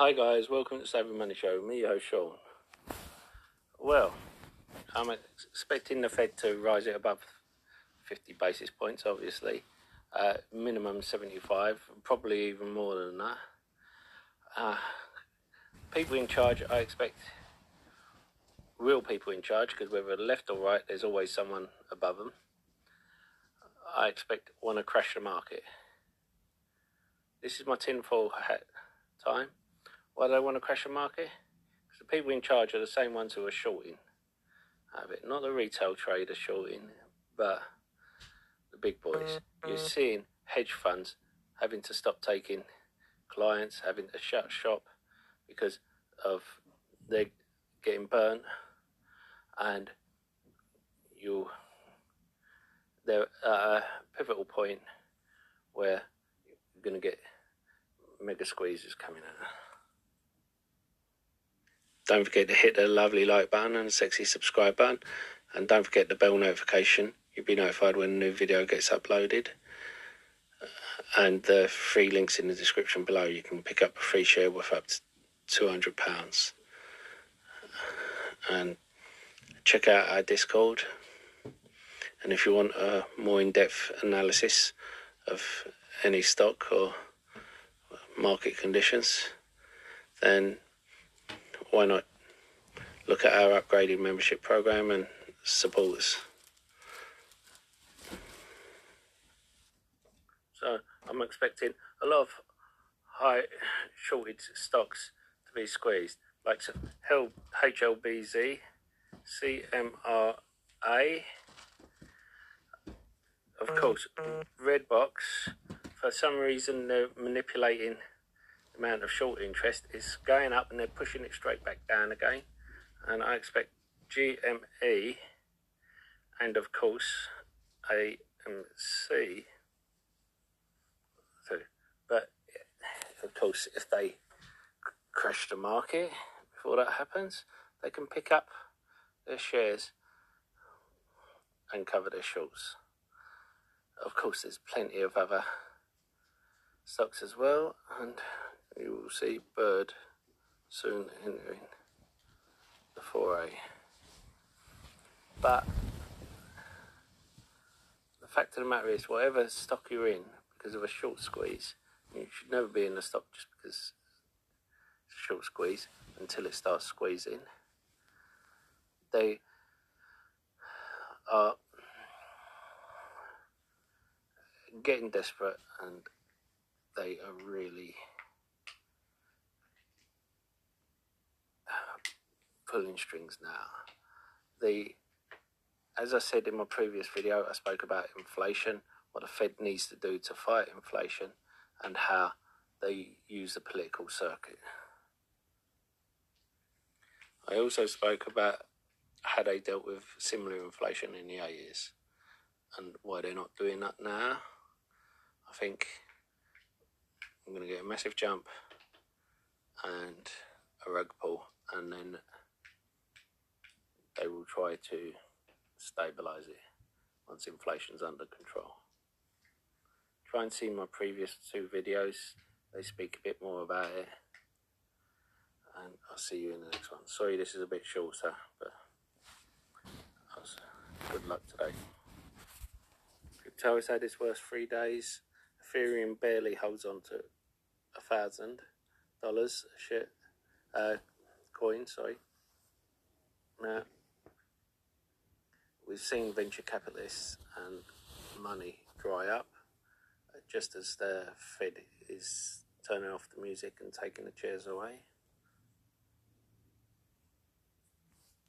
Hi guys, welcome to Saving Money Show. Me, your host Sean. Well, I'm expecting the Fed to rise it above 50 basis points, obviously. Uh, minimum 75, probably even more than that. Uh, people in charge, I expect real people in charge, because whether left or right, there's always someone above them. I expect want to crash the market. This is my tinfoil hat time. Why do I want to crash the market? Because the people in charge are the same ones who are shorting of it. Not the retail trader shorting, but the big boys. You're mm-hmm. seeing hedge funds having to stop taking clients, having to shut shop because of they're getting burnt and you they're at a pivotal point where you're going to get mega squeezes coming out. Don't forget to hit the lovely like button and sexy subscribe button. And don't forget the bell notification. You'll be notified when a new video gets uploaded. Uh, and the free links in the description below. You can pick up a free share worth up to £200. And check out our Discord. And if you want a more in depth analysis of any stock or market conditions, then why not look at our upgraded membership program and support us? So I'm expecting a lot of high shorted stocks to be squeezed, like HLBZ, CMRA, of course, Redbox. For some reason, they're manipulating amount of short interest is going up and they're pushing it straight back down again. And I expect GME and of course AMC too. But of course, if they crash the market before that happens, they can pick up their shares and cover their shorts. Of course, there's plenty of other stocks as well, and you will see bird soon entering the foray. But the fact of the matter is, whatever stock you're in, because of a short squeeze, you should never be in the stock just because it's a short squeeze until it starts squeezing. They are getting desperate and they are really pulling strings now. The as I said in my previous video, I spoke about inflation, what the Fed needs to do to fight inflation, and how they use the political circuit. I also spoke about how they dealt with similar inflation in the 80s and why they're not doing that now. I think I'm going to get a massive jump and a rug pull, and then they will try to stabilize it once inflation's under control. Try and see my previous two videos, they speak a bit more about it. And I'll see you in the next one. Sorry this is a bit shorter, but good luck today. Crypto has had its worst three days. Ethereum barely holds on to a thousand dollars share uh, coin, sorry. Now we've seen venture capitalists and money dry up just as the Fed is turning off the music and taking the chairs away.